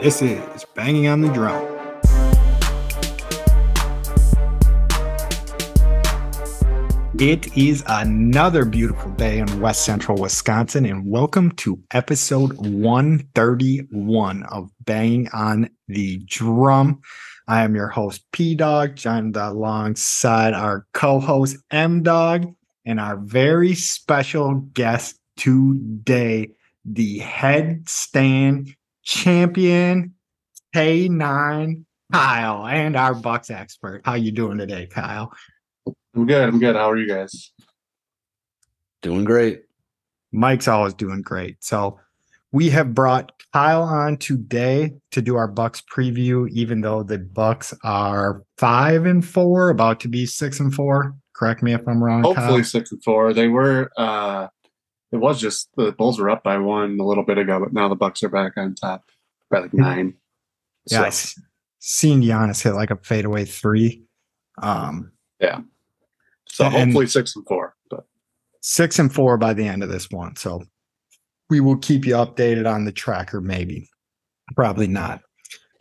This is Banging on the Drum. It is another beautiful day in West Central Wisconsin, and welcome to episode 131 of Banging on the Drum. I am your host, P Dog, joined alongside our co host, M Dog, and our very special guest today, the headstand champion, K9 Kyle, and our Bucks expert. How you doing today, Kyle? I'm good. I'm good. How are you guys? Doing great. Mike's always doing great. So we have brought Kyle on today to do our Bucks preview, even though the Bucks are five and four, about to be six and four. Correct me if I'm wrong. Hopefully Kyle. six and four. They were uh it was just the Bulls were up by one a little bit ago, but now the Bucks are back on top by like nine. Yeah, I So, s- seen Giannis hit like a fadeaway three. Um, yeah. so hopefully six and four. But six and four by the end of this one. So we will keep you updated on the tracker, maybe. Probably not.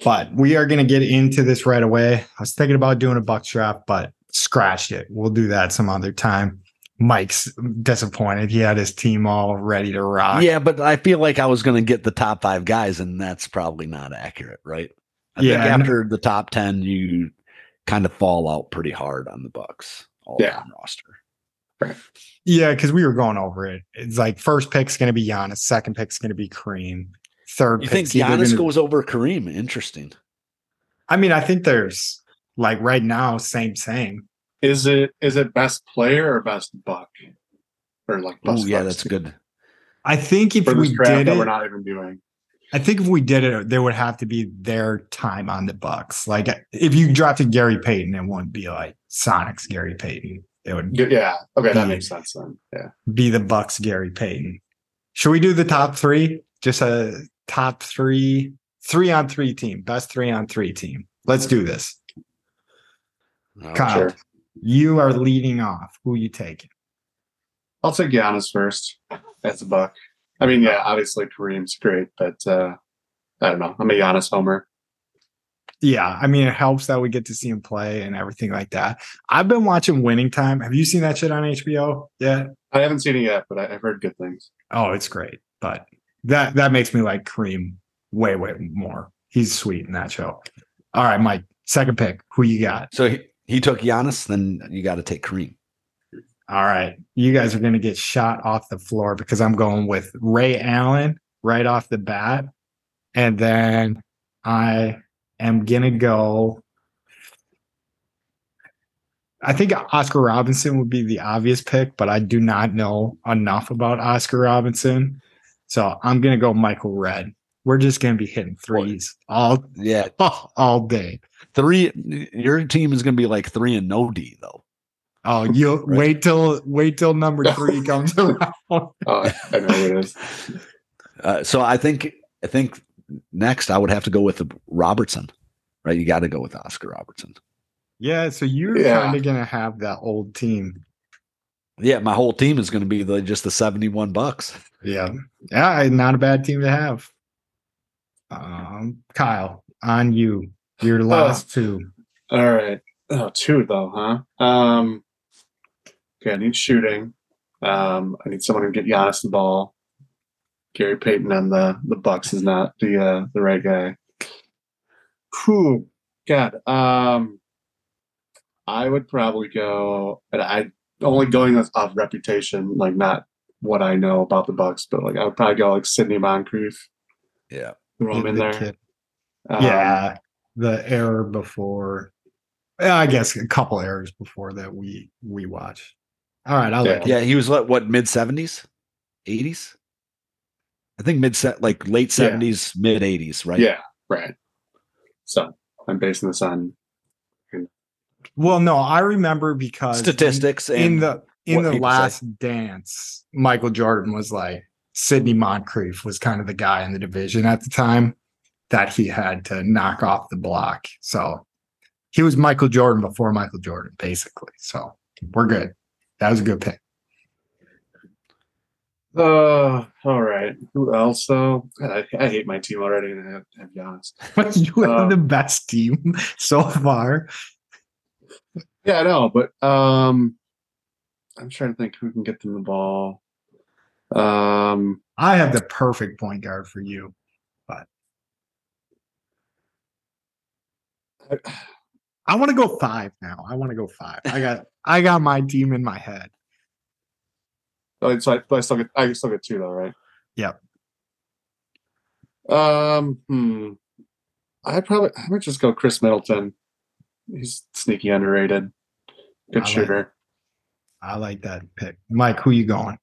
But we are going to get into this right away. I was thinking about doing a buck draft, but scratched it. We'll do that some other time. Mike's disappointed. He had his team all ready to rock. Yeah, but I feel like I was going to get the top five guys, and that's probably not accurate, right? I Yeah, think after the top ten, you kind of fall out pretty hard on the Bucks all Yeah. time roster. Yeah, because we were going over it. It's like first pick's going to be Giannis, second pick's going to be Kareem, third You think pick's either Giannis gonna- goes over Kareem? Interesting. I mean, I think there's like right now, same, same. Is it is it best player or best buck? Or like Oh, best yeah, Bucks that's good. I think if we did that it, we're not even doing. I think if we did it, there would have to be their time on the Bucks. Like if you drafted Gary Payton, it wouldn't be like Sonic's Gary Payton. It would Y- Yeah. Okay, that Hmm. makes sense then. Yeah. be the Bucks Gary Payton. Should we do the top three? Just a top three, three on three team, best three on three team. Let's do this. Oh, Kyle, sure. You are leading off. Who you taking? I'll take Giannis first. That's a buck. I mean, yeah, obviously Kareem's great, but uh I don't know. I'm a Giannis homer. Yeah, I mean, it helps that we get to see him play and everything like that. I've been watching Winning Time. Have you seen that shit on HBO yet? I haven't seen it yet, but I, I've heard good things. Oh, it's great. But that that makes me like Kareem way, way more. He's sweet in that show. All right, Mike, second pick. Who you got? So he, took Giannis, then you got to take Kareem. All right. You guys are gonna get shot off the floor because I'm going with Ray Allen right off the bat. And then I am gonna go. I think Oscar Robinson would be the obvious pick, but I do not know enough about Oscar Robinson. So I'm gonna go Michael Redd. We're just gonna be hitting threes all Yeah, all day. three. Your team is going to be like three and no D though. Oh, you Right. wait till wait till number three comes around. Oh, I I know who it is. Uh, so I think I think next I would have to go with the Robertson. Right, you got to go with Oscar Robertson. Yeah, so you're Yeah. kind of gonna have that old team. Yeah, my whole team is going to be the, just the seventy-one bucks. Yeah, yeah, not a bad team to have. Um, Kyle, on you. Your last two. All right. Oh, two though, huh? Um okay, I need shooting. Um, I need someone to get Giannis the ball. Gary Payton on the the Bucks is not the uh the right guy. Whew. God. Um I would probably go and I only going off off reputation, like not what I know about the Bucks, but like I would probably go like Sidney Moncrief, Yeah, throw him in The there. kid. Um, yeah, the error before. I guess a couple errors before that we we watch. All right, I'll let yeah. He was what, what mid seventies, eighties. I think mid set like late Yeah. seventies, mid eighties, right? Yeah, right. So I'm basing this on Well, no, I remember because Statistics and in the in what the people say. last dance, Michael Jordan was like Sidney Moncrief was kind of the guy in the division at the time that he had to knock off the block. So he was Michael Jordan before Michael Jordan, basically. So we're good. That was a good pick. Uh, all right. Who else though? I, I hate my team already, and I have, I have to be honest. But you have Uh, the best team so far. Yeah, I know, but um, I'm trying to think who can get them the ball. Um, I have the perfect point guard for you. I- I want to go five now. I want to go five. I got I got my team in my head. oh, so I, but I still get I still get two though, right? Yep. Um, hmm. I probably I might just go Khris Middleton. He's sneaky underrated. Good I like shooter. I like that pick. Mike, who you going?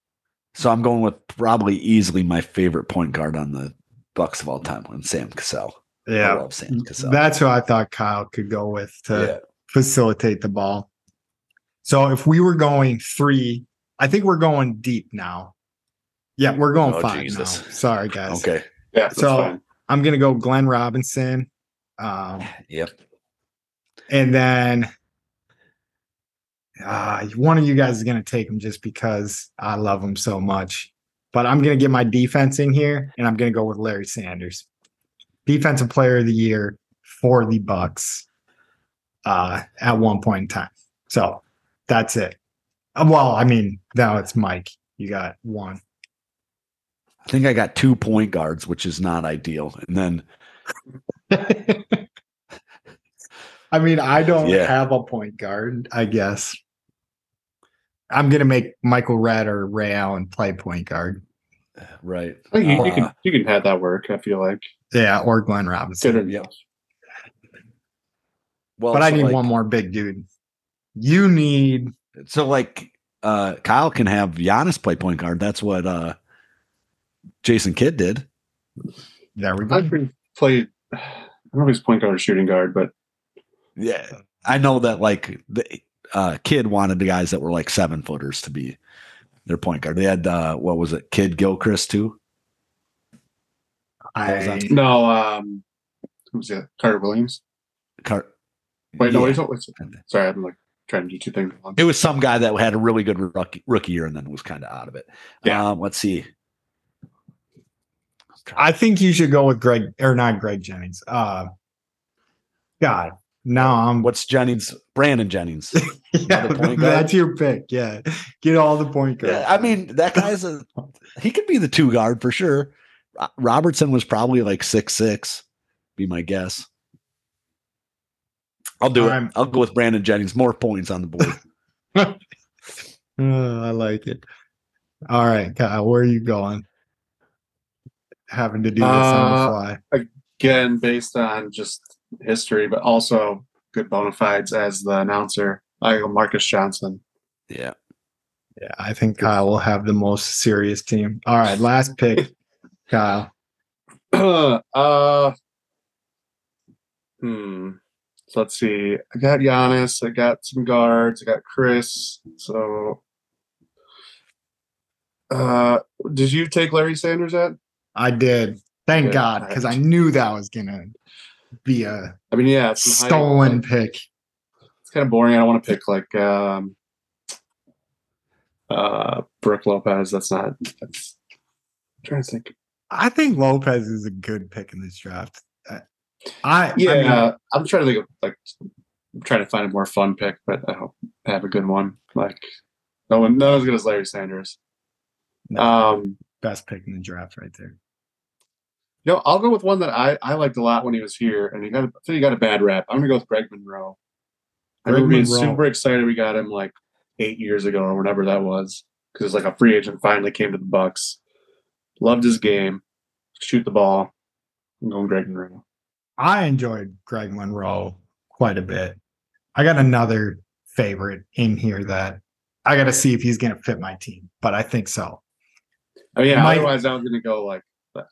So I'm going with probably easily my favorite point guard on the Bucks of all time, and Sam Cassell. Yeah, I love Sam Cassell. That's who I thought Kyle could go with to yeah. facilitate the ball. So if we were going three, I think we're going deep now. Yeah, we're going Oh, five Jesus. now. Sorry, guys. Okay. Yeah, So- fine. I'm gonna go Glenn Robinson. Um, Yep. and then uh, one of you guys is going to take him just because I love him so much. But I'm going to get my defense in here, and I'm going to go with Larry Sanders, defensive player of the year for the Bucks uh, at one point in time. So that's it. Uh, Well, I mean, now it's Mike. You got one. I think I got two point guards, which is not ideal. And then I mean, I don't Yeah. have a point guard, I guess. I'm gonna make Michael Redd or Ray Allen play point guard. right. I you, you Uh, can you can have that work. I feel like Yeah, or Glenn Robinson. good. yeah. Well, but I need like- one more big dude. You need So like uh Kyle can have Giannis play point guard. That's what uh Jason Kidd did. there we I go. think played. I don't know if he's point guard or shooting guard, but Yeah. I know that like the uh Kidd wanted the guys that were like seven footers to be their point guard. They had uh what was it, Kidd-Gilchrist too? I, no. Um, who's it? Carter Williams. Car- Wait, no. Yeah. He's always, sorry, I'm like trying to do two things. at. It was some guy that had a really good rookie, rookie year and then was kind of out of it. Yeah. Um, let's see. I think you should go with Greg or not Greg Jennings. Uh God. No, I'm What's Jennings? Brandon Jennings. yeah, point guard? that's your pick. Yeah. Get all the point guards. Yeah, I mean, that guy's a he could be the two guard for sure. Robertson was probably like six six, be my guess. I'll do I'm- it. I'll go with Brandon Jennings. More points on the board. Uh, I like it. All right, Kyle, where are you going? Having to do this on the Uh, fly. Again, based on just history, but also good bona fides as the announcer. I go Marques Johnson. yeah. Yeah, I think Kyle will have the most serious team. All right, last pick, Kyle. uh, hmm. So let's see. I got Giannis. I got some guards. I got Khris. So, uh, did you take Larry Sanders at? I did. Thank Good. God, because I knew that was gonna be a I mean, yeah, it's some hype, stolen pick. It's kind of boring. I don't want to pick like um, uh, Brooke Lopez. That's not. That's. I'm trying to think. I think Lopez is a good pick in this draft. Uh, I I Yeah, mean, I'm trying to think of like. I'm trying to find a more fun pick, but I hope I have a good one. Like, no one, not as good as Larry Sanders. no, Um, best pick in the draft right there. You know, I'll go with one that I, I liked a lot when he was here, and he got a, I think he got a bad rap. I'm gonna go with Greg Monroe. I Greg remember being Monroe. super excited we got him like eight years ago or whenever that was, because it's like a free agent finally came to the Bucks. Loved his game, shoot the ball. I'm going Greg Monroe. I enjoyed Greg Monroe quite a bit. I got another favorite in here that I got to see if he's going to fit my team, but I think so. I mean, yeah, Mike- otherwise I was gonna go like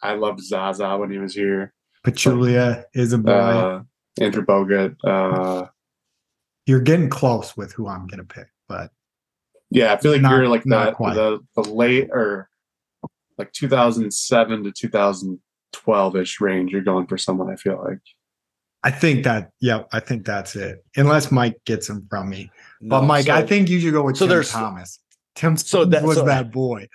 I loved Zaza when he was here. Pachulia is a boy. Uh, Andrew Bogut. Uh, You're getting close with who I'm going to pick, but yeah, I feel like Not- you're like not the, quite. the the late or like 2007 to 2012 ish range. You're going for someone. I feel like. I think that, yeah, I think that's it. Unless Mike gets him from me. But Mike, so- I think you should go with so Tim Thomas. Tim so that- was so- that boy.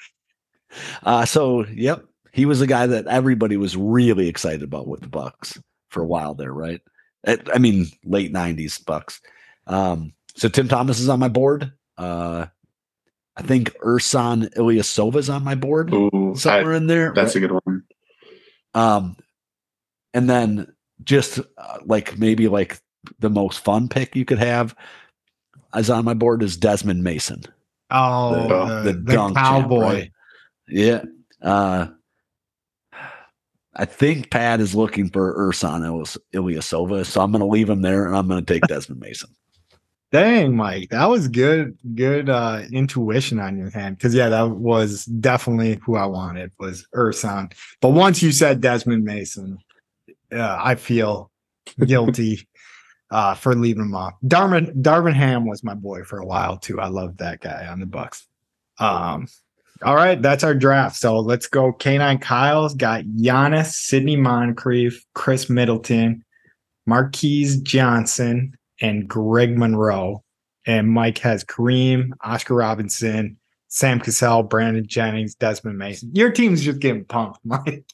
Uh, so yep, he was a guy that everybody was really excited about with the Bucks for a while there, right? At- I mean, late '90s Bucks. Um, so Tim Thomas is on my board. Uh, I think Ersan Ilyasova is on my board Ooh, I- somewhere in there. that's right? a good one. Um, and then just uh, like maybe like the most fun pick you could have is on my board is Desmond Mason, Oh, the, the, the the dunk champ, cowboy. right? Yeah. Uh, I think Pat is looking for Ersan Ilyasova, so I'm going to leave him there, and I'm going to take Desmond Mason. Dang, Mike, that was good, good uh intuition on your hand. Because yeah, that was definitely who I wanted was Ersan. But once you said Desmond Mason, uh, I feel guilty uh for leaving him off. Darvin Darvin Ham was my boy for a while too. I loved that guy on the Bucks. Um, all right, that's our draft. So let's go. K9 Kyle's got Giannis, Sidney Moncrief, Khris Middleton, Marques Johnson, and Greg Monroe. And Mike has Kareem, Oscar Robinson, Sam Cassell, Brandon Jennings, Desmond Mason. Your team's just getting pumped, Mike.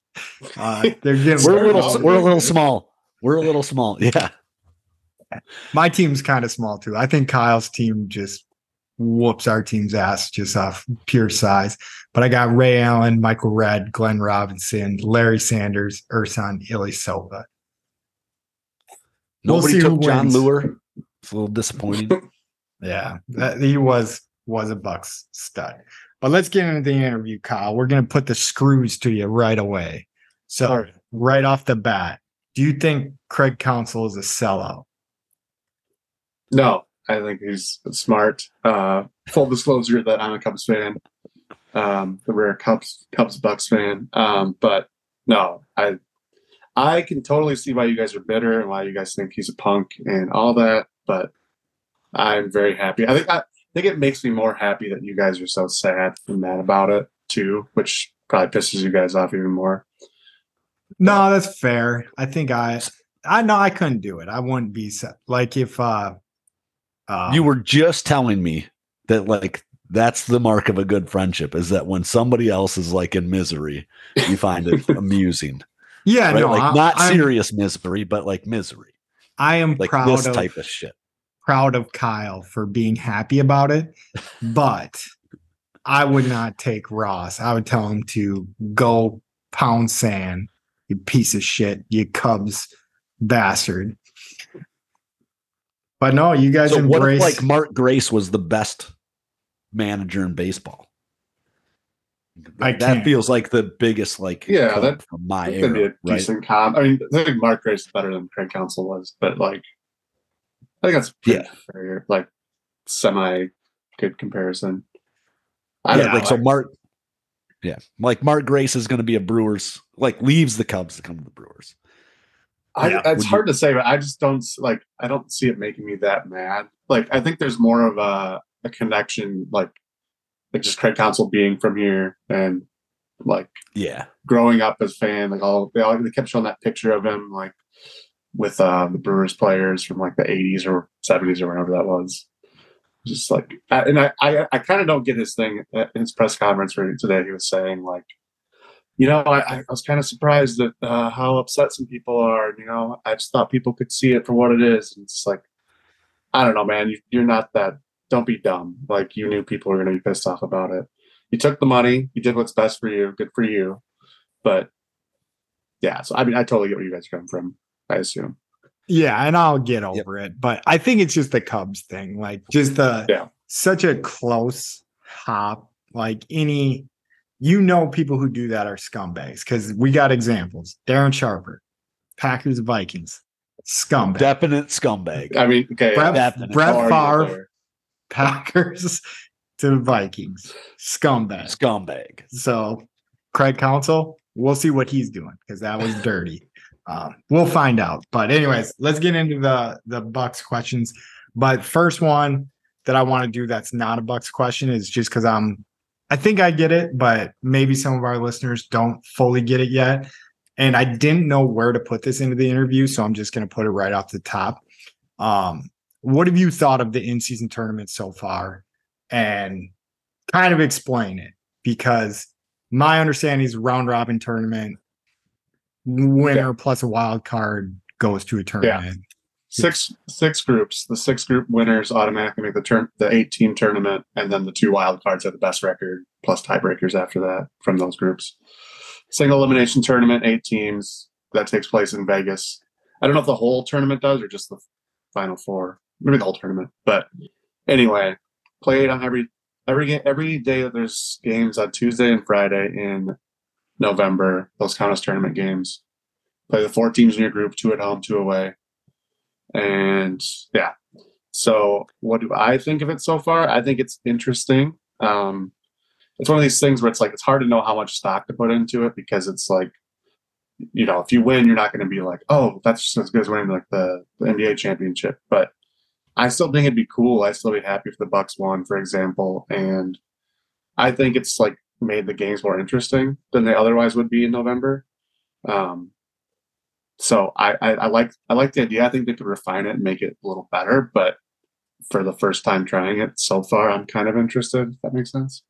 Uh, they're getting We're a little, we're a little small. We're a little small. Yeah. My team's kind of small too. I think Kyle's team just whoops our team's ass just off pure size. But I got Ray Allen, Michael Redd, Glenn Robinson, Larry Sanders, Ersan Ilyasova. We'll Nobody took John wins. Lure. It's a little disappointing. Yeah, that, he was was a Bucks stud. But let's get into the interview, Kyle. We're gonna put the screws to you right away. So All right. right off the bat, do you think Craig Counsell is a sellout? No, I think he's smart. Uh, full disclosure that I'm a Cubs fan, um, the rare Cubs Cubs Bucks fan. Um, but no, I I can totally see why you guys are bitter and why you guys think he's a punk and all that. But I'm very happy. I think I think it makes me more happy that you guys are so sad and mad about it too, which probably pisses you guys off even more. No, that's fair. I think I I know I couldn't do it. I wouldn't be like if uh uh you were just telling me that like that's the mark of a good friendship is that when somebody else is like in misery, you find it amusing. yeah, Right? no, like I, not I'm- serious misery, but like misery. I am Like proud this of type of shit. proud of Kyle for being happy about it, but I would not take Ross. I would tell him to go pound sand, you piece of shit, you Cubs bastard. But no, you guys So what if like Mark Grace was the best manager in baseball? I that feels like the biggest like Yeah, quote that- from my That'd be a era, right? decent comp. I mean, I think Mark Grace is better than Craig Counsell was, but like, I think that's pretty fair, like semi good comparison. I yeah, know. like so Mark yeah, like Mark Grace is going to be a Brewers like leaves the Cubs to come to the Brewers. I, Yeah, it's would hard to say, but I just don't like. I don't see it making me that mad. Like, I think there's more of a, a connection, like, like just Craig Counsell being from here and like Yeah, growing up as fan. Like all they, all they kept showing that picture of him, like with uh, the Brewers players from like the '80s or '70s or whenever that was. Just like, I- and I, I, I kind of don't get his thing at his press conference today he was saying like, you know, I, I was kind of surprised at uh, how upset some people are. You know, I just thought people could see it for what it is. And it's like, I don't know, man. You, you're not that. Don't be dumb. Like you knew people were going to be pissed off about it. You took the money. You did what's best for you. Good for you. But yeah, so I mean, I totally get where you guys come from. I assume. Yeah, and I'll get over it. But I think it's just the Cubs thing. Like just the Yeah. such a close hop. Like any you know people who do that are scumbags because we got examples. Darren Sharper, Packers, Vikings, scumbag. definite scumbag. I mean, okay. Brett, definite. Brett how are you Favre. Packers to the Vikings, scumbag. Scumbag. So Craig Counsell, we'll see what he's doing because that was dirty. Um, we'll find out. But anyways, let's get into the the Bucks questions. But first one that I want to do that's not a Bucks question is just because I'm I think I get it, but maybe some of our listeners don't fully get it yet. And I didn't know where to put this into the interview, so I'm just gonna put it right off the top. Um, what have you thought of the in-season tournament so far? And kind of explain it because my understanding is round robin tournament winner plus a wild card goes to a tournament. Six six groups. The six group winners automatically make the turn the eight team tournament, and then the two wild cards have the best record plus tiebreakers after that from those groups. Single elimination tournament, eight teams that takes place in Vegas. I don't know if the whole tournament does or just the final four. Maybe the whole tournament. But anyway, played on every every every day there's games on Tuesday and Friday in November. Those count as tournament games. Play the four teams in your group, two at home, two away. And yeah. So what do I think of it so far? I think it's interesting. Um it's one of these things where it's like it's hard to know how much stock to put into it because it's like you know, if you win, you're not going to be like, oh, that's just as good as winning like the, the NBA championship. But I still think it'd be cool. I'd still be happy if the Bucks won, for example. And I think it's like made the games more interesting than they otherwise would be in November. Um, so I, I, I like I like the idea. I think they could refine it and make it a little better. But for the first time trying it so far, I'm kind of interested. If that makes sense.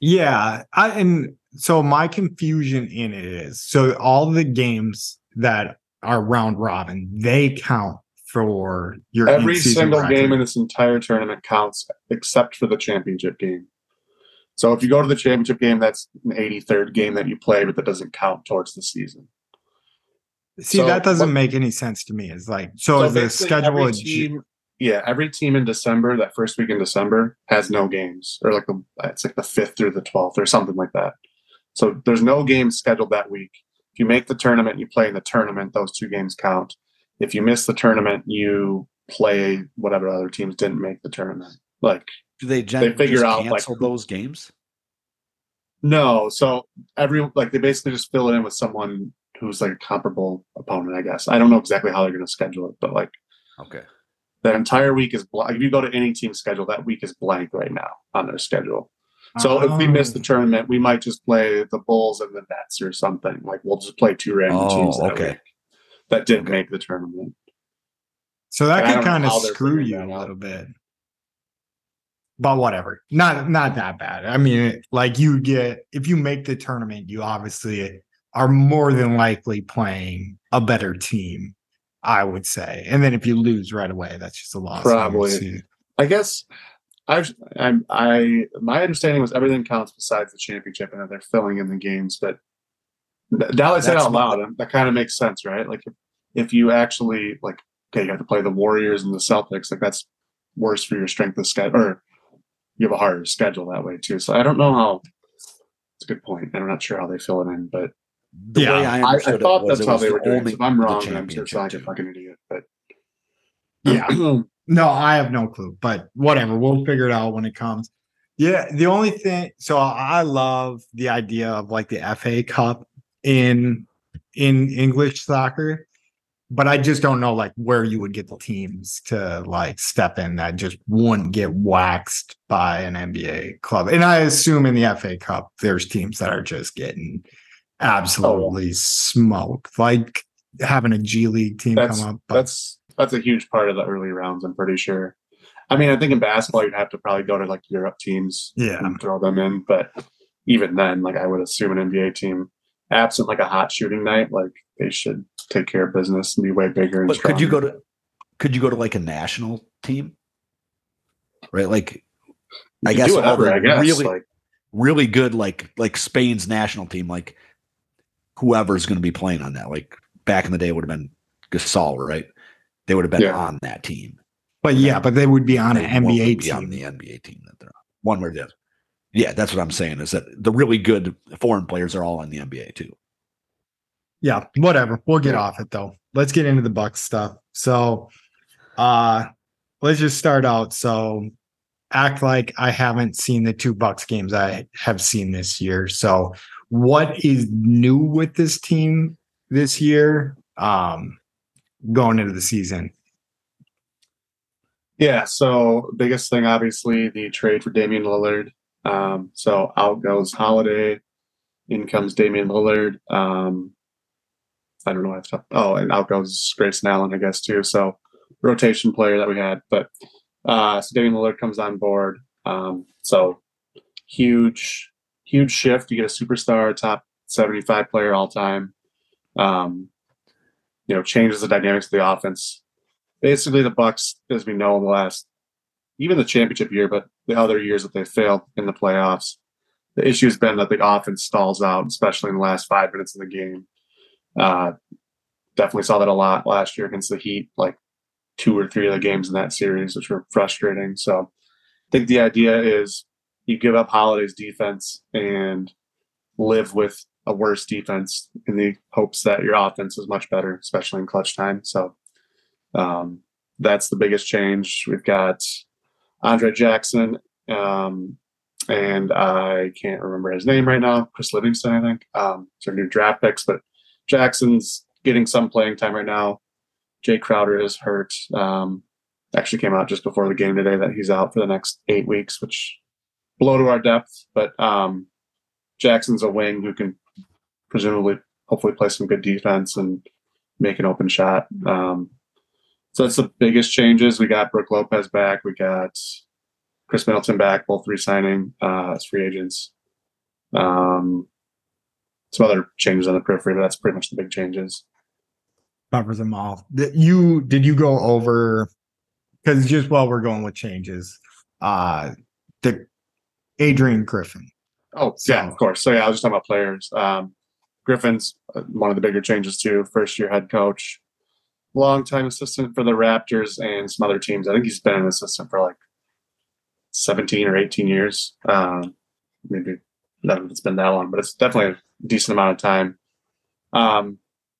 Yeah, I and so my confusion in it is so all the games that are round robin they count for your Every single record. game in this entire tournament counts except for the championship game. So if you go to the championship game, that's an 83rd game that you play, but that doesn't count towards the season. See, so that doesn't what- make any sense to me. It's like so, is the schedule every a Ju- team, yeah, every team in December, that first week in December, has no games, or like the it's like the fifth through the twelfth, or something like that. So there's no games scheduled that week. If you make the tournament, you play in the tournament. Those two games count. If you miss the tournament, you play whatever other teams didn't make the tournament. Like Do they, gen- figure just out, like, cancel who- those games? no, so every like they basically just fill it in with someone who's like a comparable opponent. I guess I don't know exactly how they're going to schedule it, but like Okay. that entire week is blank. If you go to any team schedule, that week is blank right now on their schedule. So if we miss the Oh. tournament, we might just play the Bulls and the Nets or something. Like we'll just play two random Oh, teams that okay. week that didn't Okay. make the tournament. So that And could kind of screw you a little bit. But whatever. Not not that bad. I mean, like you get if you make the tournament, you obviously are more than likely playing a better team, I would say. And then if you lose right away, that's just a loss. Probably. I guess I've I, I my understanding was everything counts besides the championship, and that they're filling in the games. But th- now I That's out what- loud, that kind of makes sense, right? Like if, if you actually like, okay, you have to play the Warriors and the Celtics, like that's worse for your strength of schedule, or you have a harder schedule that way too. So I don't know how. It's a good point. I'm not sure how they fill it in, but The Yeah, way I I, I thought it was that's how was they the were doing. it. only If I'm wrong, I'm just like a fucking idiot. But Yeah. No, I have no clue, but whatever. We'll figure it out when it comes. Yeah, the only thing so I love the idea of like the FA Cup in in English soccer, but I just don't know like where you would get the teams to like step in that just wouldn't get waxed by an NBA club. And I assume in the FA Cup there's teams that are just getting Oh, absolutely smoked. Like having a G League team That's come up. But that's that's a huge part of the early rounds. I'm pretty sure. I mean, I think in basketball you'd have to probably go to like Europe teams yeah. and throw them in, but even then, like I would assume an NBA team, absent like a hot shooting night, like they should take care of business and be way bigger. And But could you go to could you go to like a national team? Right? Like You I guess do all whatever. the I guess really- like really good like like Spain's national team, like whoever's gonna be playing on that. Like back in the day would have been Gasol, right? They would have been Yeah. on that team. But yeah, but they would be on They an NBA be team. on the NBA team that they're on. One way or the other. Yeah, that's what I'm saying. Is that the really good foreign players are all on the NBA too. yeah, whatever. We'll get Yeah. off it though. Let's get into the Bucks stuff. So uh let's just start out. So act like I haven't seen the two Bucks games I have seen this year. So what is new with this team this year? Um going into the season. Yeah, so biggest thing obviously the trade for Damian Lillard. Um, so out goes Holiday, in comes Damian Lillard. Um, I don't know what to Oh, and out goes Grayson Allen, I guess too. So rotation player that we had, but uh, so Damian Lillard comes on board. Um, so huge huge shift. You get a superstar, top 75 player all time. Um, you know, changes the dynamics of the offense. Basically, the Bucks, as we know, in the last even the championship year, but the other years that they failed in the playoffs, the issue has been that the offense stalls out, especially in the last five minutes of the game. Uh, definitely saw that a lot last year against the Heat, like two or three of the games in that series, which were frustrating. So I think the idea is you give up Holiday's defense and live with a worse defense in the hopes that your offense is much better, especially in clutch time. So um, that's the biggest change. We've got Andre Jackson, um, and I can't remember his name right now. Chris Livingston, I think. Um, so new draft picks, but Jackson's getting some playing time right now. Jae Crowder is hurt. Um, actually came out just before the game today that he's out for the next eight weeks, which blow to our depth. But um, Jackson's a wing who can presumably, hopefully, play some good defense and make an open shot. Um, so that's the biggest changes. We got Brook Lopez back. We got Khris Middleton back, both re-signing uh, as free agents. Um, some other changes on the periphery, but that's pretty much the big changes. Covers them all. Did you did you go over because just while we're going with changes, uh the Adrian Griffin. Oh yeah, of course. So yeah, I was just talking about players. Um, Griffin's uh, one of the bigger changes too. First year head coach, longtime assistant for the Raptors and some other teams. I think he's been an assistant for like seventeen or eighteen years. Um, maybe not if it's been that long, but it's definitely a decent amount of time. Um,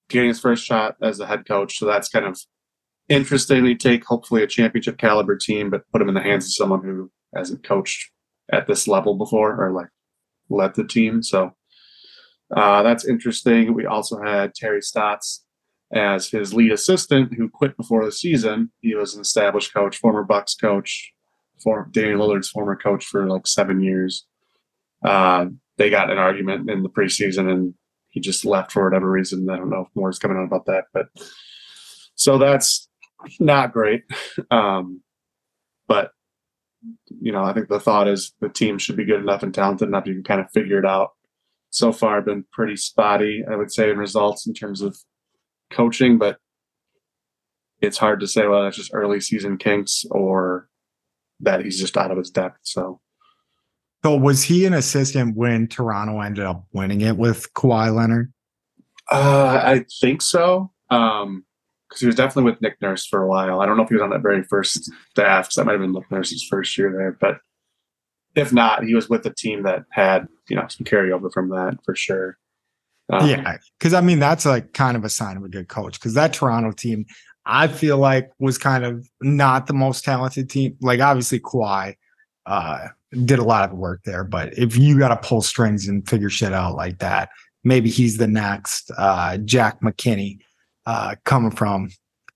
getting his first shot as a head coach, so that's kind of interesting. You take hopefully a championship caliber team, but put him in the hands of someone who hasn't coached at this level before or like led the team. So uh, that's interesting. We also had Terry Stotts as his lead assistant who quit before the season. He was an established coach, former Bucks coach, for Damian Lillard's former coach for like seven years. Uh, they got an argument in the preseason and he just left for whatever reason. I don't know if more is coming out about that, but so that's not great. Um, but you know, I think the thought is the team should be good enough and talented enough you can kind of figure it out. So far, been pretty spotty, I would say, in results in terms of coaching, but it's hard to say whether it's just early season kinks or that he's just out of his depth. So So was he an assistant when Toronto ended up winning it with Kawhi Leonard? Uh, I think so. Um, because he was definitely with Nick Nurse for a while. I don't know if he was on that very first staff because that might have been Nick Nurse's first year there. But if not, he was with the team that had you know some carryover from that for sure. Um, yeah, because I mean that's like kind of a sign of a good coach. Because that Toronto team, I feel like was kind of not the most talented team. Like obviously Kawhi uh, did a lot of work there, but if you got to pull strings and figure shit out like that, maybe he's the next uh, Jack McKinney uh, coming from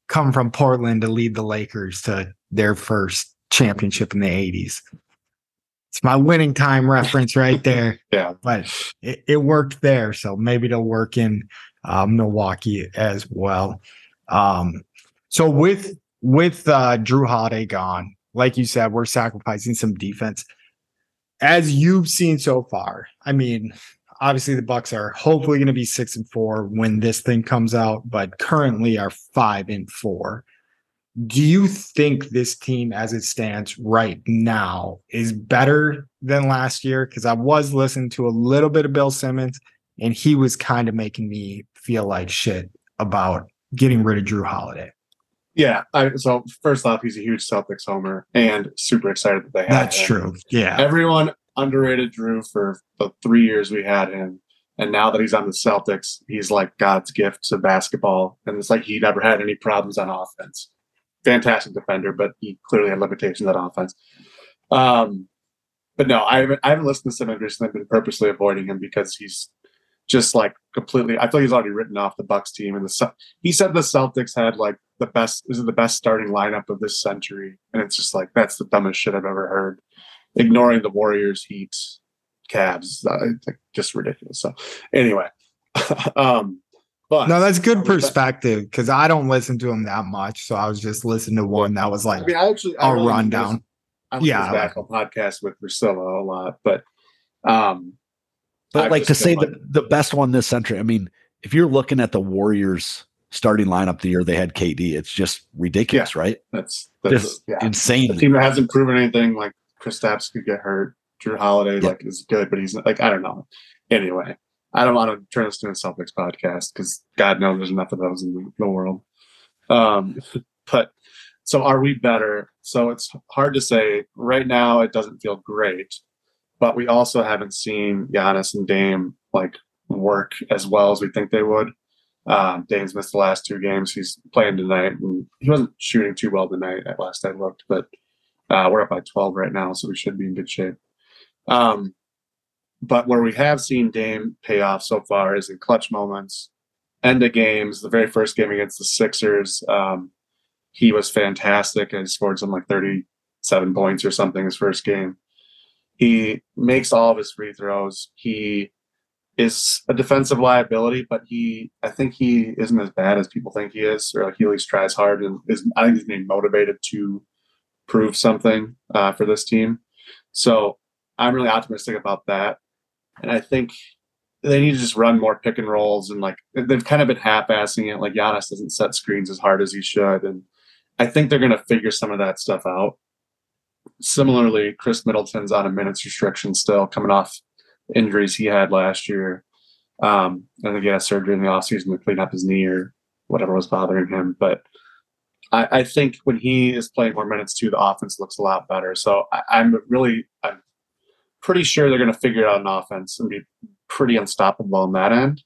coming from Portland to lead the Lakers to their first championship in the '80s. It's my winning time reference right there yeah, but it, it worked there. So maybe it'll work in uh, Milwaukee as well. Um, so with with uh, Jrue Holiday gone, like you said, we're sacrificing some defense. As you've seen so far, I mean, obviously the Bucks are hopefully going to be six and four when this thing comes out, but currently are five and four. Do you think this team, as it stands right now, is better than last year? Because I was listening to a little bit of Bill Simmons, and he was kind of making me feel like shit about getting rid of Jrue Holiday. yeah. I, so first off, he's a huge Celtics homer and super excited that they had. That's him. true. Yeah. Everyone underrated Jrue for the three years we had him. And now that he's on the Celtics, he's like God's gift to basketball. And it's like he never had any problems on offense. Fantastic defender, but he clearly had limitations on offense. Um, but no, I haven't, I haven't listened to Simmons recently. I've been purposely avoiding him because he's just like completely. I feel he's already written off the Bucks team. And the he said the Celtics had like the best. This is the best starting lineup of this century, and it's just like that's the dumbest shit I've ever heard ignoring the Warriors, Heat, Cavs, uh, just ridiculous. So anyway, um, but No, that's good perspective because I don't listen to him that much. So I was just listening to one that was like I like mean, I actually I a really rundown. I Yeah, yeah, back on podcast with Priscilla a lot, but um, But I've like to say been the, the best one this century, I mean, if you're looking at the Warriors starting lineup the year they had KD, it's just ridiculous, right? That's, that's Just yeah. insane. The team that hasn't proven anything. Like Kristaps could get hurt. Jrue Holiday Yeah. like is good, but he's like I don't know. Anyway, I don't want to turn this into a Celtics podcast because God knows there's enough of those in the, the world. Um, but so are we better? So it's hard to say. Right now, it doesn't feel great, but we also haven't seen Giannis and Dame like work as well as we think they would. Um, Dame's missed the last two games. He's playing tonight, and he wasn't shooting too well tonight at last I looked, but uh, we're up by 12 right now, so we should be in good shape. Um, but where we have seen Dame pay off so far is in clutch moments, end of games. The very first game against the Sixers, um, he was fantastic and scored some like 37 points or something his first game. He makes all of his free throws. He is a defensive liability, but he, I think he isn't as bad as people think he is, or like he at least tries hard and is, I think he's being motivated to prove something uh, for this team. So I'm really optimistic about that. And I think they need to just run more pick and rolls and like they've kind of been half-assing it. Like Giannis doesn't set screens as hard as he should, and I think they're going to figure some of that stuff out. Similarly, Khris Middleton's on a minutes restriction still, coming off injuries he had last year. Um, he had surgery in the offseason to clean up his knee or whatever was bothering him. But I, I think when he is playing more minutes too, the offense looks a lot better. So I, I'm really, I'm pretty sure they're going to figure out an offense and be pretty unstoppable on that end.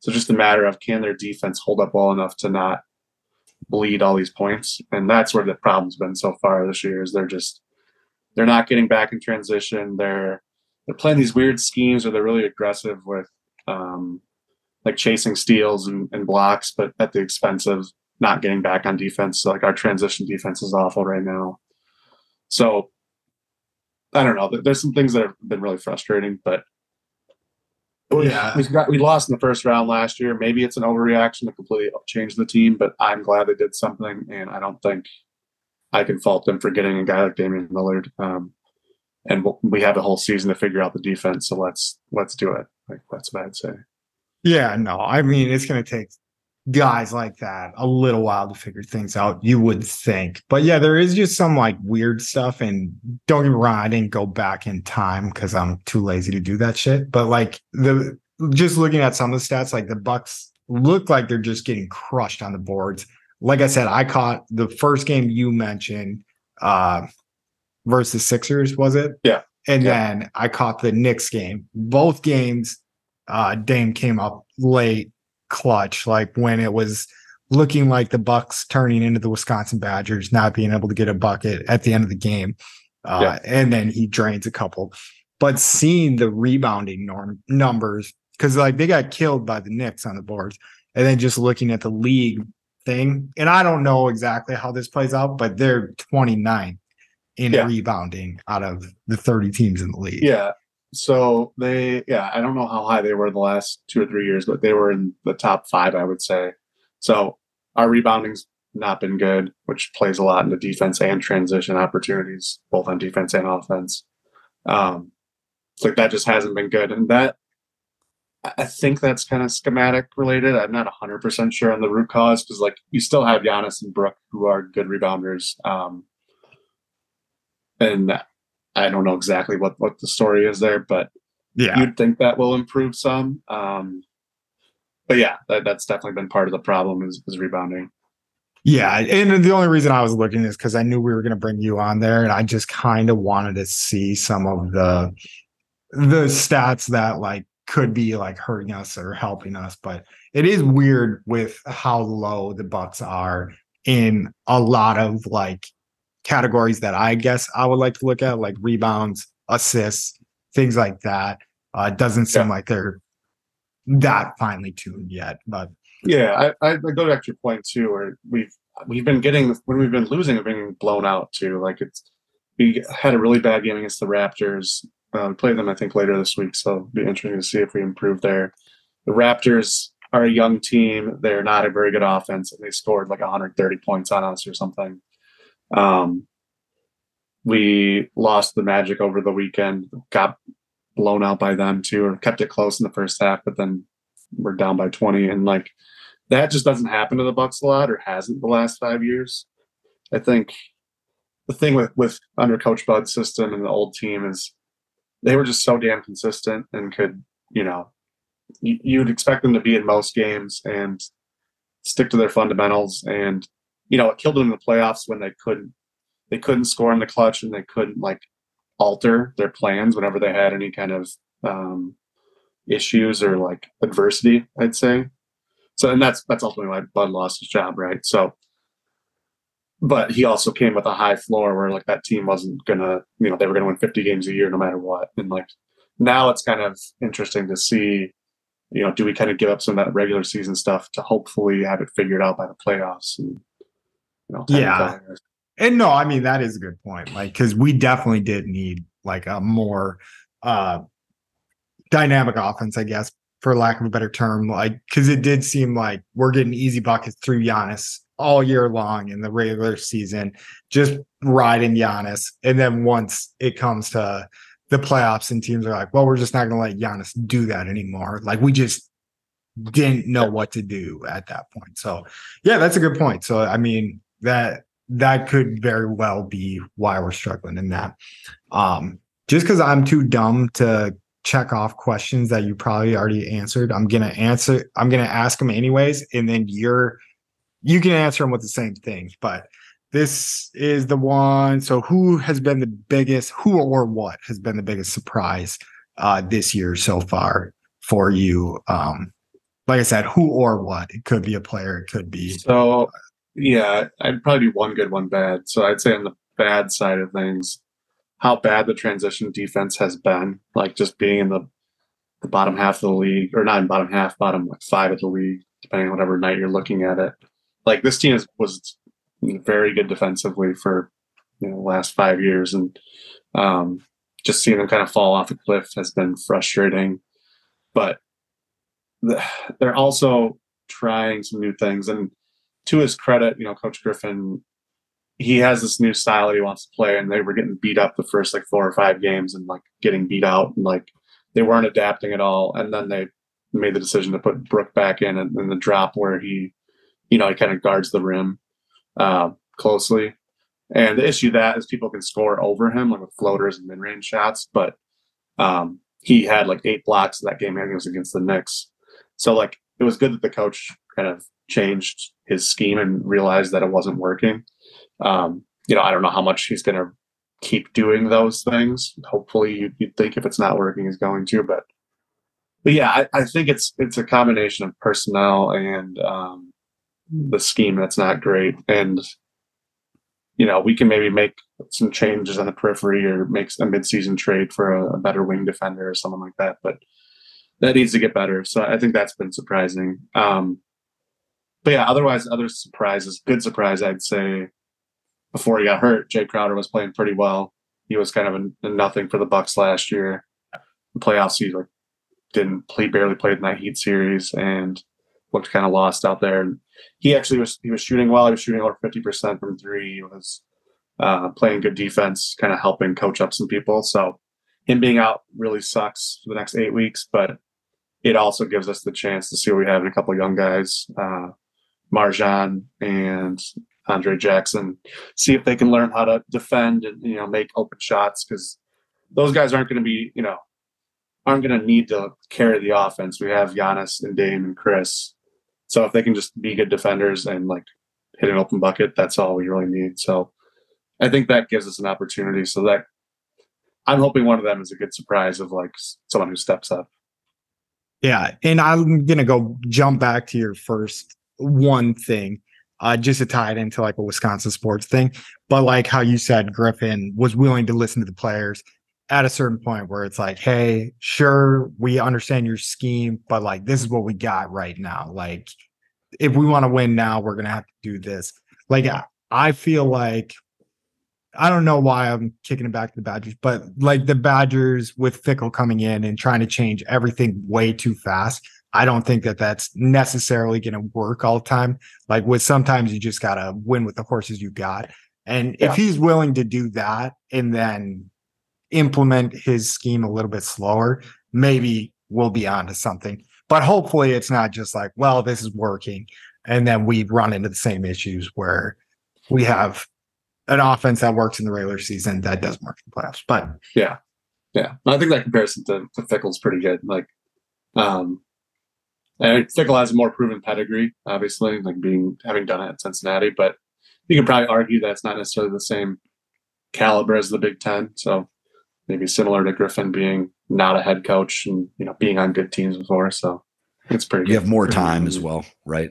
So just a matter of can their defense hold up well enough to not bleed all these points, and that's where the problem's been so far this year. Is they're just they're not getting back in transition. They're they're playing these weird schemes where they're really aggressive with um, like chasing steals and, and blocks, but at the expense of not getting back on defense. So like our transition defense is awful right now. So I don't know. There's some things that have been really frustrating, but Yeah. we got we lost in the first round last year. Maybe it's an overreaction to completely change the team, but I'm glad they did something, and I don't think I can fault them for getting a guy like Damian Lillard. Um, and we have the whole season to figure out the defense, so let's let's do it. Like that's what I'd say. Yeah, no, I mean it's going to take guys like that a little while to figure things out. You would think, but yeah, there is just some like weird stuff. And don't get me wrong, I didn't go back in time because I'm too lazy to do that shit. But like the just looking at some of the stats, like the Bucks look like they're just getting crushed on the boards. Like I said, I caught the first game you mentioned uh versus Sixers, was it? Yeah. And Yeah. then I caught the Knicks game. Both games uh Dame came up late clutch like when it was looking like the bucks turning into the wisconsin badgers not being able to get a bucket at the end of the game uh Yeah. and then he drains a couple but seeing the rebounding norm numbers because like they got killed by the Knicks on the boards and then just looking at the league thing and i don't know exactly how this plays out but they're 29 in Yeah. rebounding out of the 30 teams in the league Yeah. So they, yeah, I don't know how high they were the last two or three years, but they were in the top five, I would say. So our rebounding's not been good, which plays a lot into defense and transition opportunities, both on defense and offense. Um, it's like that just hasn't been good, and that I- think that's kind of schematic related. I'm not 100 percent sure on the root cause because like you still have Giannis and Brook who are good rebounders. Um, and I don't know exactly what what the story is there, but yeah you'd think that will improve some. Um, but yeah, that, that's definitely been part of the problem is, is rebounding. Yeah, and the only reason I was looking is because I knew we were going to bring you on there, and I just kind of wanted to see some of the the stats that like could be like hurting us or helping us. But it is weird with how low the Bucks are in a lot of like categories that I guess I would like to look at, like rebounds, assists, things like that. Uh, doesn't seem Yeah. like they're that finely tuned yet, but Yeah, I, I go back to your point too, where we've we've been getting when we've been losing, we've been blown out too. Like it's we had a really bad game against the Raptors. Uh, we play them, I think, later this week, so it'll be interesting to see if we improve there. The Raptors are a young team; they're not a very good offense, and they scored like 130 points on us or something. Um, we lost the Magic over the weekend, got blown out by them too, or kept it close in the first half, but then we're down by 20. And like that just doesn't happen to the Bucks a lot or hasn't the last five years. I think the thing with with under Coach Bud's system and the old team is they were just so damn consistent and could, you know, you, you'd expect them to be in most games and stick to their fundamentals. And, you know, it killed them in the playoffs when they couldn't they couldn't score in the clutch and they couldn't like alter their plans whenever they had any kind of um, issues or like adversity, I'd say. So, and that's that's ultimately why Bud lost his job, right? So, but he also came with a high floor where like that team wasn't gonna, you know, they were gonna win 50 games a year no matter what. And like now it's kind of interesting to see, you know, do we kind of give up some of that regular season stuff to hopefully have it figured out by the playoffs and you know, yeah. And no, I mean that is a good point. Like, because we definitely did need like a more uh dynamic offense, I guess, for lack of a better term. Like, because it did seem like we're getting easy buckets through Giannis all year long in the regular season, just riding Giannis. And then once it comes to the playoffs and teams are like, well, we're just not going to let Giannis do that anymore. Like, we just didn't know what to do at that point. So, yeah, that's a good point. So, I mean, that that could very well be why we're struggling in that. Um, just because I'm too dumb to check off questions that you probably already answered, I'm gonna answer. I'm gonna ask them anyways, and then you're you can answer them with the same things. But this is the one. So, who has been the biggest? Who or what has been the biggest surprise uh, this year so far for you? Um, like I said, who or what? It could be a player. It could be. So yeah, I'd probably do one good, one bad. So I'd say on the bad side of things, how bad the transition defense has been, like just being in the the bottom half of the league, or not in bottom half, bottom like five of the league, depending on whatever night you're looking at it. Like this team is, was very good defensively for you know the last five years, and um, just seeing them kind of fall off the cliff has been frustrating. But the, they're also trying some new things, and to his credit, you know, Coach Griffin, he has this new style that he wants to play, and they were getting beat up the first like four or five games and like getting beat out, and like they weren't adapting at all. And then they made the decision to put Brook back in and, in the drop where he, you know, he kind of guards the rim uh, closely. And the issue that is people can score over him, like with floaters and mid range shots, but um, he had like eight blocks that game. I think it was against the Knicks. So like it was good that the coach kind of changed his scheme and realized that it wasn't working. Um, you know, I don't know how much he's going to keep doing those things. Hopefully, you'd, you'd, think if it's not working, he's going to. But, but yeah, I, I think it's it's a combination of personnel and um, the scheme that's not great. And you know, we can maybe make some changes on the periphery or make a midseason trade for a, a better wing defender or something like that. But that needs to get better. So I think that's been surprising. Um, but yeah, otherwise, other surprises, good surprise, I'd say. Before he got hurt, Jae Crowder was playing pretty well. He was kind of a, a nothing for the Bucks last year. The playoffs, he like didn't play, barely played in that Heat series, and looked kind of lost out there. And he actually was he was shooting well. He was shooting over fifty percent from three. He was uh, playing good defense, kind of helping coach up some people. So him being out really sucks for the next eight weeks, but it also gives us the chance to see what we have in a couple of young guys. Uh, MarJon and Andre Jackson, see if they can learn how to defend and you know make open shots because those guys aren't going to be you know aren't going to need to carry the offense. We have Giannis and Dame and Khris, so if they can just be good defenders and like hit an open bucket, that's all we really need. So I think that gives us an opportunity. So that I'm hoping one of them is a good surprise of like someone who steps up. Yeah, and I'm gonna go jump back to your first one thing, uh, just to tie it into like a Wisconsin sports thing. But like how you said, Griffin was willing to listen to the players at a certain point where it's like, hey, sure, we understand your scheme, but like this is what we got right now. Like, if we want to win now, we're gonna have to do this. Like, I feel like I don't know why I'm kicking it back to the Badgers, but like the Badgers with Fickell coming in and trying to change everything way too fast. I don't think that that's necessarily going to work all the time. Like with sometimes you just got to win with the horses you got. And yeah. if he's willing to do that and then implement his scheme a little bit slower, maybe we'll be onto something. But hopefully it's not just like, well, this is working. And then we run into the same issues where we have an offense that works in the regular season that doesn't work in the playoffs. But yeah. Yeah. I think that comparison to, to Fickell's pretty good. Like, um, and Fickell has a more proven pedigree, obviously, like being having done it at Cincinnati, but you can probably argue that's not necessarily the same caliber as the Big Ten. So maybe similar to Griffin being not a head coach and you know being on good teams before. So it's pretty. You have more time good. as well, right?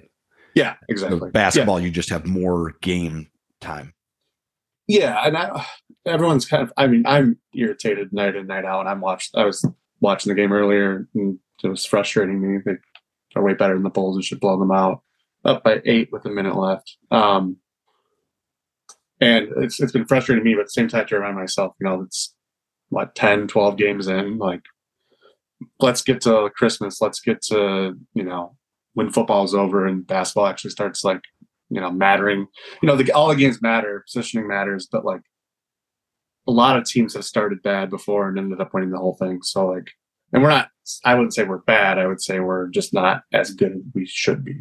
Yeah, exactly. basketball, you just have more game time. Yeah, and I, everyone's kind of. I mean, I'm irritated night in night out, and I'm watched. I was watching the game earlier, and it was frustrating me. They are way better than the Bulls and should blow them out. Up by eight with a minute left. Um, and it's it's been frustrating me, but at the same time, to remind myself, you know, it's what 10, 12 games in. Like, let's get to Christmas. Let's get to you know when football's over and basketball actually starts like you know mattering you know, the, all the games matter, positioning matters, but like a lot of teams have started bad before and ended up winning the whole thing. So like, and we're not. I wouldn't say we're bad. I would say we're just not as good as we should be.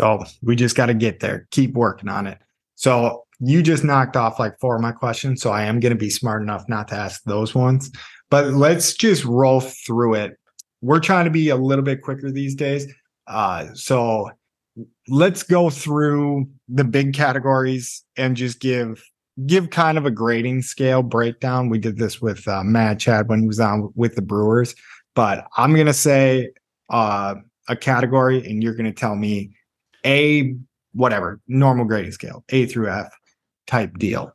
So we just got to get there, keep working on it. So you just knocked off like four of my questions. So I am going to be smart enough not to ask those ones, but let's just roll through it. We're trying to be a little bit quicker these days. Uh, so let's go through the big categories and just give give kind of a grading scale breakdown. We did this with uh, Matt Chad when he was on with the Brewers, but I'm gonna say uh, a category, and you're gonna tell me a whatever normal grading scale, A through F type deal.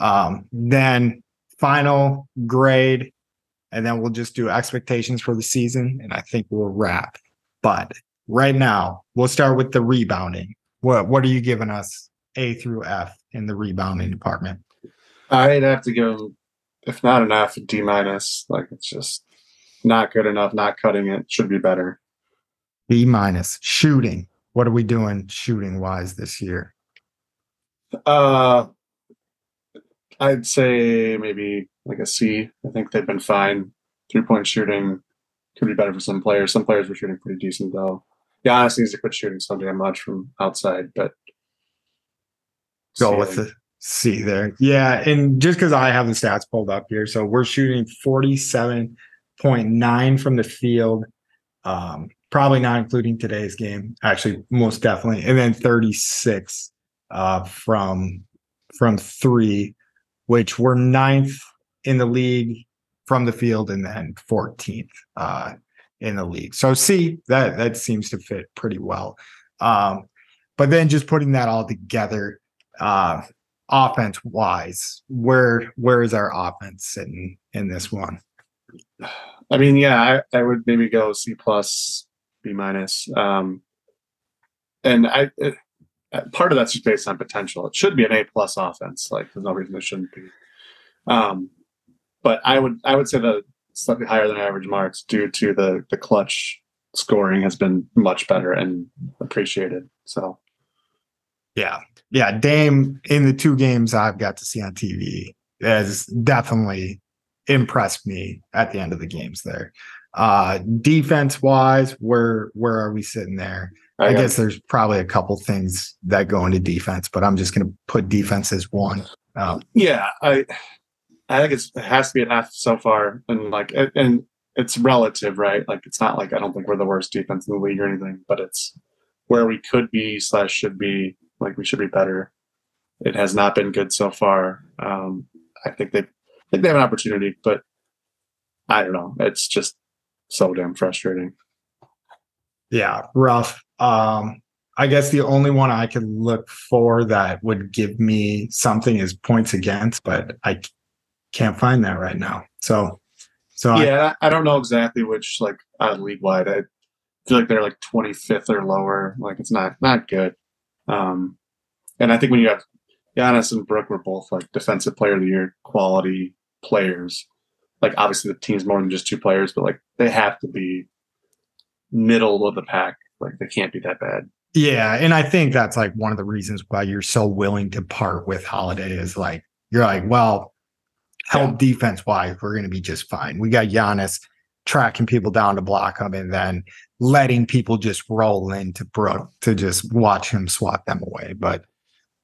Um, then final grade, and then we'll just do expectations for the season, and I think we'll wrap. But right now, we'll start with the rebounding. What what are you giving us A through F in the rebounding department? I'd have to give them, if not enough, D minus. Like it's just not good enough. Not cutting it. Should be better. B minus shooting. What are we doing shooting wise this year? Uh, I'd say maybe like a C. I think they've been fine. Three point shooting could be better for some players. Some players were shooting pretty decent though. Giannis needs to quit shooting so damn much from outside, but Go with the C there. Yeah. And just because I have the stats pulled up here. So we're shooting 47.9 from the field. Um, probably not including today's game. Actually, most definitely. And then 36 uh from from three, which were ninth in the league from the field and then 14th uh in the league. So C, that that seems to fit pretty well. Um, but then just putting that all together, uh offense wise where where is our offense sitting in this one I mean, yeah, I, I would maybe go C plus, B minus. Um, and I it, uh, part of that's just based on potential. It should be an A plus offense. Like there's no reason it shouldn't be. Um, but I would I would say the slightly higher than average marks due to the the clutch scoring has been much better and appreciated. So yeah yeah dame in the two games i've got to see on tv has definitely impressed me at the end of the games there uh defense wise where where are we sitting there i, got- guess there's probably a couple things that go into defense but i'm just going to put defense as one um, Yeah, I I think it's, it has to be an F so far, and like and it's relative, right? Like it's not like I don't think we're the worst defense in the league or anything, but it's where we could be slash should be. Like we should be better. It has not been good so far. Um, I think they I think they have an opportunity, but I don't know. It's just so damn frustrating. yeah rough um i guess the only one i could look for that would give me something is points against but I can't find that right now so so yeah, I, I don't know exactly which like uh, league wide. I feel like they're like 25th or lower. Like it's not not good. Um, and I think when you have Giannis and Brook were both like defensive player of the year quality players. Like obviously the team's more than just two players, but like they have to be middle of the pack. Like they can't be that bad. Yeah, and I think that's like one of the reasons why you're so willing to part with Holiday is like you're like, well, help Yeah. defense wise, we're going to be just fine. We got Giannis tracking people down to block them, and then letting people just roll into Brook to just watch him swat them away. But,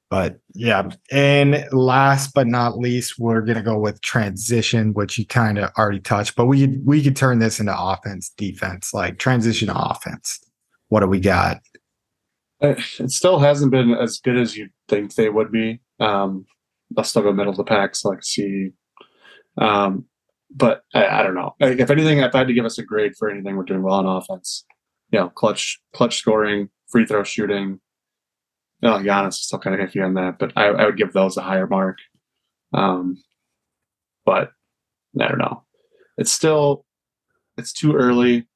but yeah. And last but not least, we're to go with transition, which you kind of already touched, but we could, we could turn this into offense, defense, like transition offense. What do we got? It still hasn't been as good as you'd think they would be. Um, they'll still go middle of the pack, so like C. Um, but I, I don't know. Like, If anything, if I had to give us a grade for anything, we're doing well on offense. You know, clutch, clutch scoring, free throw shooting. You know, Giannis is still kind of iffy on that, but I, I would give those a higher mark. Um, but I don't know. It's still, it's too early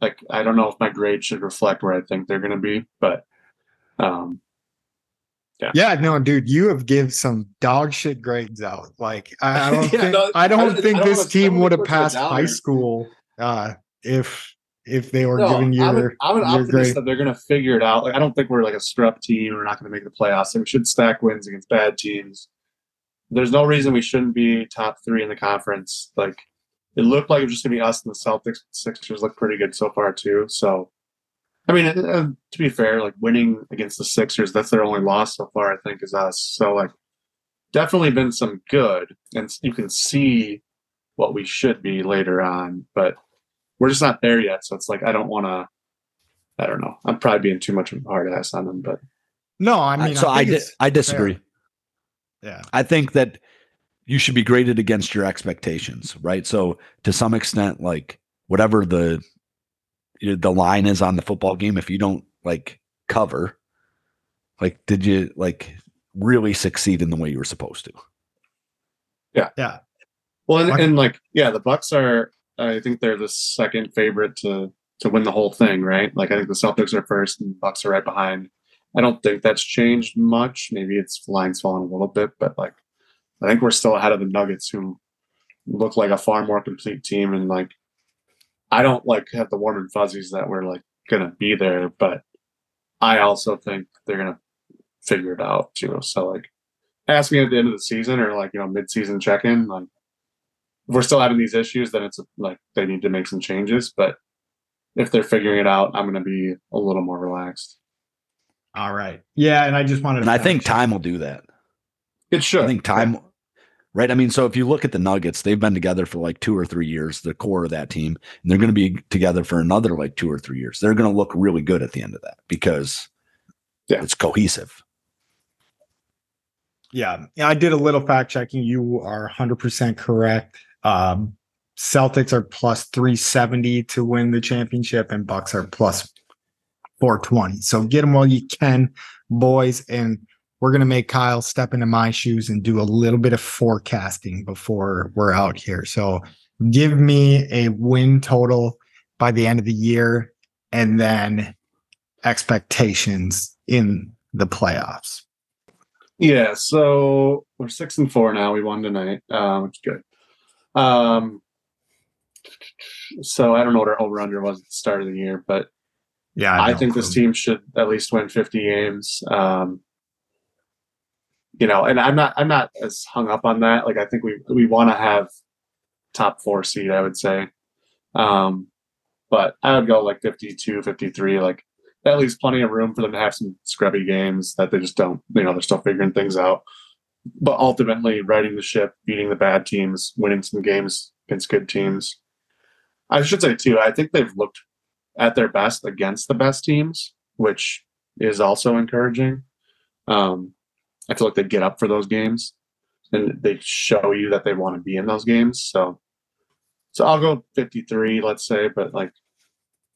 like I don't know if my grade should reflect where I think they're going to be, but um, Yeah, no, dude, you have give some dog shit grades out. Like I, I don't Yeah, think no, I I don't don't- think I don't this team would have wanna put you passed high school uh if if they were no, giving you I'm, an, I'm an optimist grade. that they're going to figure it out. Like I don't think we're like a scrub team. We're not going to make the playoffs. Like, we should stack wins against bad teams. There's no reason we shouldn't be top three in the conference. Like it looked like it was just going to be us and the Celtics. Sixers look pretty good so far too. So. I mean, uh, to be fair, like winning against the Sixers, that's their only loss so far, I think, is us. So, like, definitely been some good, and you can see what we should be later on, but we're just not there yet. So it's like I don't want to. I don't know. I'm probably being too much of a hard ass on them, but No, I mean so I, think di- it's I disagree. Yeah. I think that you should be graded against your expectations, right? So to some extent, like whatever the you know, the line is on the football game, if you don't like cover, like did you like really succeed in the way you were supposed to? Yeah. Yeah. Well, and, Like- and like yeah, the Bucks are. I think they're the second favorite to to win the whole thing, right? Like I think the Celtics are first, and the Bucks are right behind. I don't think that's changed much. Maybe it's the line's fallen a little bit, but like I think we're still ahead of the Nuggets, who look like a far more complete team. And like I don't like have the warm and fuzzies that we're like gonna be there, but I also think they're gonna figure it out too. So like ask me at the end of the season or like you know mid season check in, like if we're still having these issues, then it's like they need to make some changes. But if they're figuring it out, I'm gonna be a little more relaxed. All right. Yeah, and I just wanted And to I think time will do that. It should. I think time, right? I mean, so if you look at the Nuggets, they've been together for like two or three years, the core of that team, and they're going to be together for another like two or three years. They're going to look really good at the end of that because Yeah. it's cohesive. Yeah. Yeah, I did a little fact checking. You are 100% correct. Um, Celtics are plus 370 to win the championship, and Bucks are plus 420. So get them while you can, boys. And we're going to make Kyle step into my shoes and do a little bit of forecasting before we're out here. So give me a win total by the end of the year and then expectations in the playoffs. Yeah, so we're six and four now. We won tonight, uh, which is good. Um, so I don't know what our over under was at the start of the year, but Yeah. I know. think this team should at least win 50 games. Um, you know, and I'm not I'm not as hung up on that. Like I think we we want to have top four seed, I would say. Um, but I would go like 52, 53, like that leaves plenty of room for them to have some scrubby games that they just don't, you know, they're still figuring things out. But ultimately, riding the ship, beating the bad teams, winning some games against good teams. I should say, too, I think they've looked at their best against the best teams, which is also encouraging. Um, I feel like they get up for those games and they show you that they want to be in those games. So, so I'll go 53, let's say, but like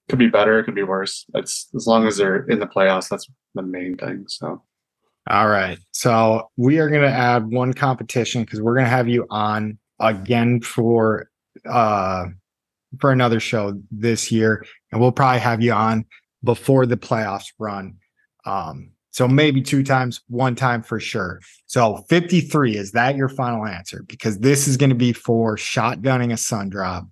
could be better, it could be worse. It's as long as they're in the playoffs, that's the main thing. So, All right. So we are going to add one competition because we're going to have you on again for uh for another show this year and we'll probably have you on before the playoffs run. Um so maybe two times, one time for sure. So 53 is that your final answer because this is going to be for shotgunning a sun drop.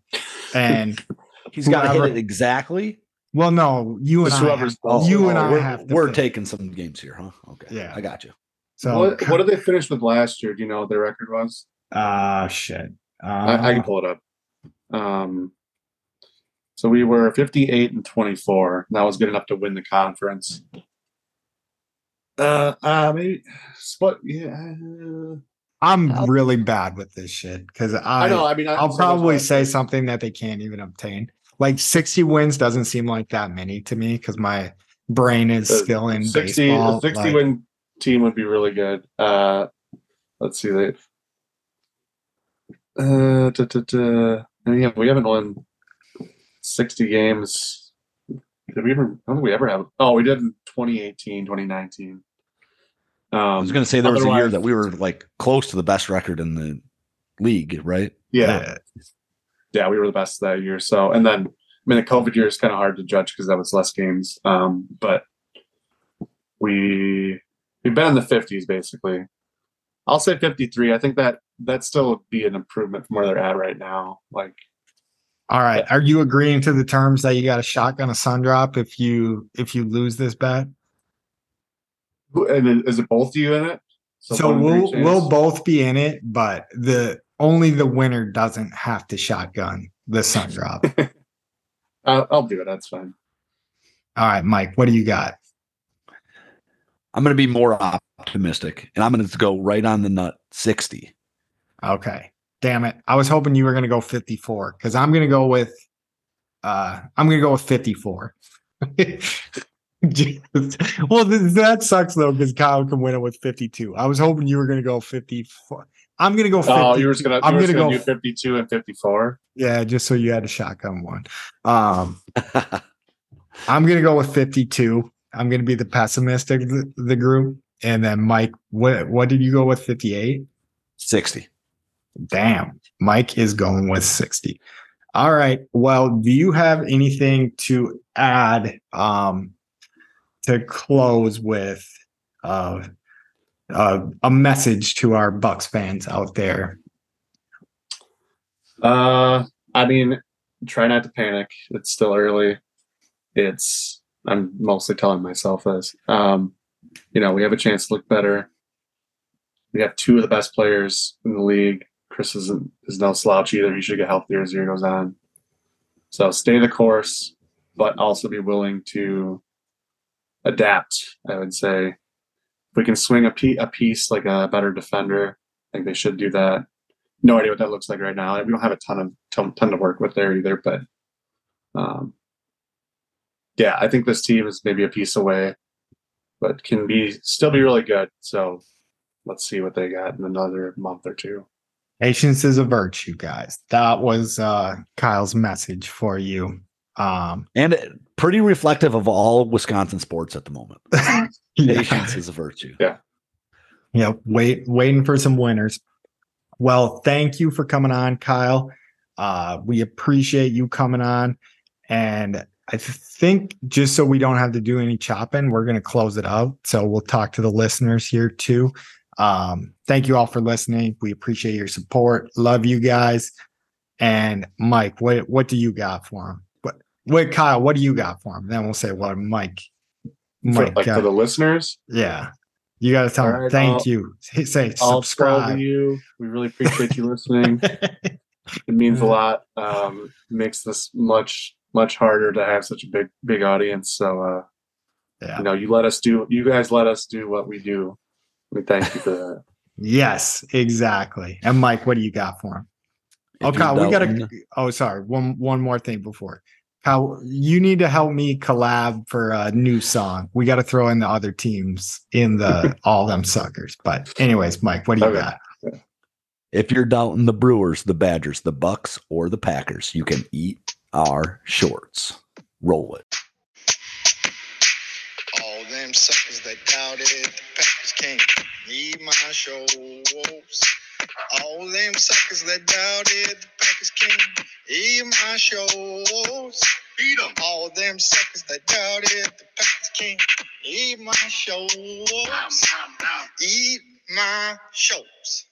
And He's got to hit it exactly. well no, you and I have- close. you Oh, and I we're, have to we're pick. taking some games here, huh? Okay. Yeah. I got you. So what, what did they finish with last year? Do you know what their record was? Uh shit. Uh, I, I can pull it up. Um, so we were 58 and 24. and That was good enough to win the conference. Uh, uh maybe split. Yeah, I'm really bad with this shit because I, I know. I mean, I, I'll probably say something that they can't even obtain. Like 60 wins doesn't seem like that many to me because my brain is The still in 60, baseball. a 60 like- win team would be really good. Uh, let's see. They, uh, da, da, da. And yeah, we haven't won 60 games. Did we ever? I don't think we ever have. Oh, we did in 2018, 2019. Um, I was going to say there was a year that we were like close to the best record in the league, right? yeah, yeah, we were the best that year. So, and then I mean, the COVID year is kind of hard to judge because that was less games. Um, but we we've been in the fifties basically. I'll say fifty three. I think that that still would be an improvement from where they're at right now. Like, All right. Are you agreeing to the terms that you got a shotgun a sun drop if you if you lose this bet? Who- and is it both of you in it? So, one in three we'll we'll both be in it, but the only the winner doesn't have to shotgun the sun drop. I'll, I'll do it. That's fine. All right, Mike, what do you got? I'm going to be more optimistic and I'm going to go right on the nut 60. Okay. Damn it. I was hoping you were going to go 54 because I'm going to go with, uh, I'm going to go with 54. Just- well, th- that sucks though because Kyle can win it with 52. I was hoping you were going to go 54. I'm going to go 50. Oh, you were gonna. I'm gonna gonna go do fifty two and fifty four. yeah, just so you had a shotgun one. Um, I'm going to go with 52. I'm going to be the pessimistic of the, the group. And then Mike, what, what did you go with 58? 60. Damn, Mike is going with 60. All right. Well, do you have anything to add um to close with uh, uh a message to our Bucks fans out there? Uh, I mean, try not to panic. It's still early. It's I'm mostly telling myself this. Um, you know, we have a chance to look better. We have two of the best players in the league. Khris isn't is no slouch either. He should get healthier as the year goes on. So stay the course, but also be willing to adapt. I would say if we can swing a, pe- a piece like a better defender, I think they should do that no idea what that looks like right now. We don't have a ton of ton, ton to work with there either, but um, yeah, I think this team is maybe a piece away, but can be still be really good. So let's see what they got in another month or two. Patience is a virtue, guys. That was uh Kyle's message for you. Um And pretty reflective of all Wisconsin sports at the moment. Patience is a virtue. Yeah. Yep, wait, waiting for some winners. Well, thank you for coming on, Kyle. Uh, we appreciate you coming on, and I think just so we don't have to do any chopping, we're going to close it out. So we'll talk to the listeners here too. Um, thank you all for listening. We appreciate your support. Love you guys. And Mike, what what do you got for him? What wait, Kyle, what do you got for him? Then we'll say what Mike. For, Mike, like got. for the listeners, Yeah. You got to tell All them right, thank I'll- you. Say, say all 12 subscribe. of you, we really appreciate you listening. It means a lot. Um, makes this much much harder to have such a big big audience. So uh, yeah. you know, you let us do. You guys let us do what we do. We thank you for that. Yes, exactly. And Mike, what do you got for him? If Oh, Kyle, we got doubting- to. Oh, sorry. One one more thing before. Kyle, you need to help me collab for a new song. We got to throw in the other teams in the all them suckers. But anyways, Mike, what do you Okay. got? If you're doubting the Brewers, the Badgers, the Bucks, or the Packers, you can eat our shorts. Roll it. All them suckers that doubted the Packers can't need my shows. All them suckers that doubted the Packers can't eat my shows. Beat 'em. All them suckers that doubted the Packers can't eat my shows. Eat my shows.